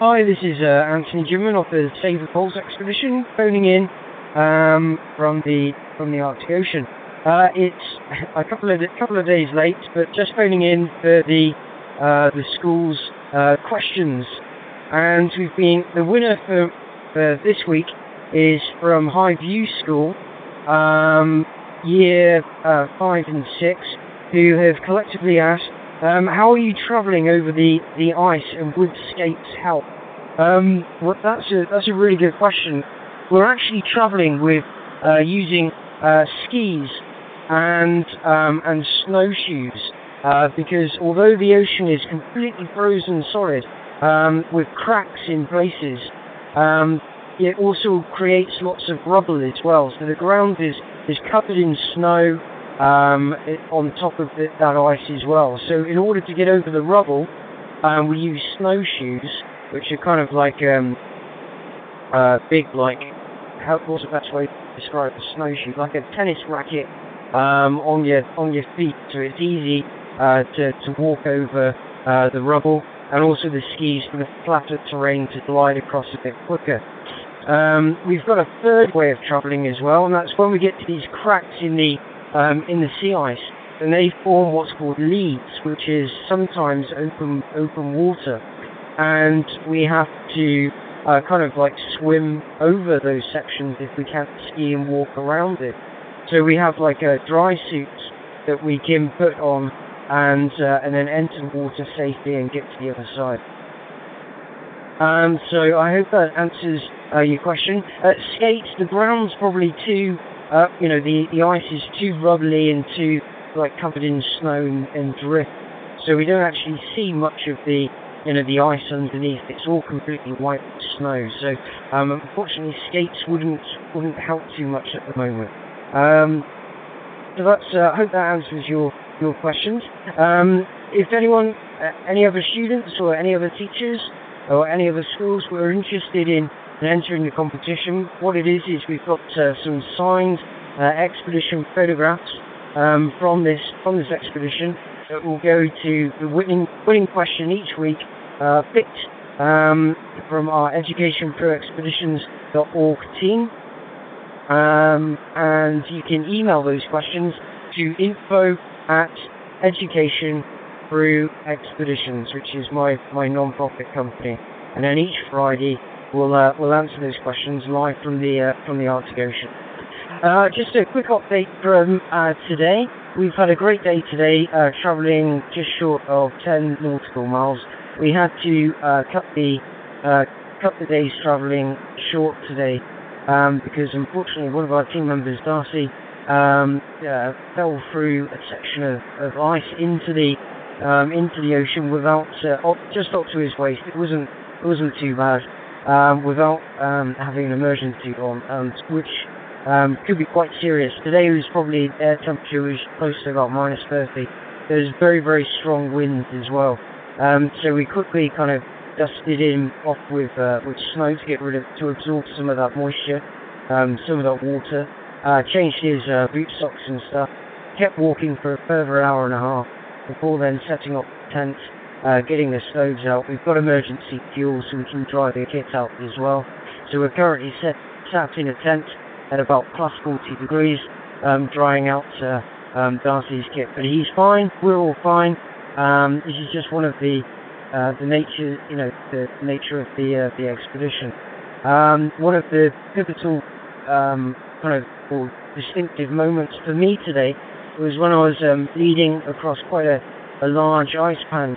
Hi, this is uh, Anthony Jinman of the Save the Poles expedition, phoning in um, from the from the Arctic Ocean. Uh, it's a couple of couple of days late, but just phoning in for the uh, the school's uh, questions, and we've been the winner for, for this week is from High View School, um, year uh, five and six, who have collectively asked um, how are you travelling over the, the ice and would skates help? Um, well, that's a that's a really good question. We're actually travelling with uh, using uh, skis and um, and snowshoes uh, because although the ocean is completely frozen solid um, with cracks in places, um, it also creates lots of rubble as well. So the ground is is covered in snow um, on top of the, that ice as well. So in order to get over the rubble, um, we use snowshoes, which are kind of like um, uh, big, like how what's the best way to describe a snowshoe? Like a tennis racket um, on your on your feet, so it's easy uh, to to walk over uh, the rubble, and also the skis for the flatter terrain to glide across a bit quicker. Um, we've got a third way of travelling as well, and that's when we get to these cracks in the um, in the sea ice, and they form what's called leads, which is sometimes open open water, and we have to uh, kind of like swim over those sections if we can't ski and walk around it. So we have like a dry suit that we can put on and uh, and then enter water safely and get to the other side. Um, so I hope that answers uh, your question. Uh, skates, the ground's probably too uh, you know, the, the ice is too rubbly and too, like, covered in snow and, and drift. So we don't actually see much of the, you know, the ice underneath. It's all completely white snow. So, um, unfortunately, skates wouldn't, wouldn't help too much at the moment. Um, so that's, uh, I hope that answers your, your questions. Um, if anyone, uh, any other students or any other teachers or any other schools were interested in and entering the competition. What it is is we've got uh, some signed uh, expedition photographs um, from this from this expedition that will go to the winning winning question each week, uh, picked um, from our educationproexpeditions.org team. Um, and you can email those questions to info at education through expeditions, which is my, my non-profit company. And then each Friday we'll uh, we'll answer those questions live from the uh, from the Arctic Ocean. Uh, just a quick update from uh, today. We've had a great day today, uh, travelling just short of 10 nautical miles. We had to uh, cut the cut the day's travelling short today um, because unfortunately one of our team members, Darcy, um, fell through a section of, of ice into the um, into the ocean without just up to his waist. It wasn't it wasn't too bad um, without um, having an emergency on, which um, could be quite serious. Today was probably air temperature was close to about minus 30. There's very very strong winds as well. Um, so we quickly kind of dusted him off with uh, with snow to get rid of to absorb some of that moisture, um, some of that water. Uh, changed his uh, boot socks and stuff. Kept walking for a further hour and a half before then setting up the tent uh, getting the stoves out. We've got emergency fuel so we can dry the kit out as well. So we're currently set, sat in a tent at about plus 40 degrees, um, drying out uh, um, Darcy's kit. But he's fine, we're all fine. Um, this is just one of the uh, the nature, you know, the nature of the uh, the expedition. Um, one of the pivotal um, kind of or distinctive moments for me today was when I was um, leading across quite a, a large ice pan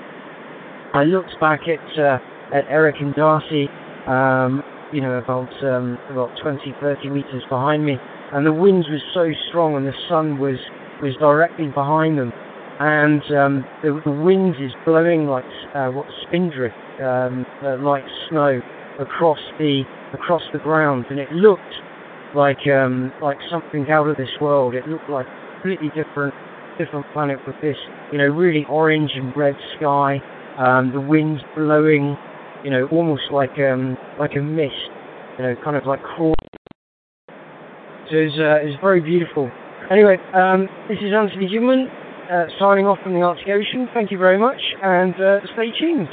I looked back at uh, at Eric and Darcy, um, you know, about um, about 20, 30 meters behind me, and the wind was so strong, and the sun was was directly behind them, and um, the, the wind is blowing like uh, what spindrift, um, uh, like snow across the across the ground, and it looked like um, like something out of this world. It looked like a completely different different planet with this, you know, really orange and red sky um, the wind's blowing, you know, almost like um, like a mist, you know, kind of like crawling. So it's, uh, it's very beautiful. Anyway, um, this is Anthony Jinman, uh, signing off from the Arctic Ocean. Thank you very much, and uh, stay tuned.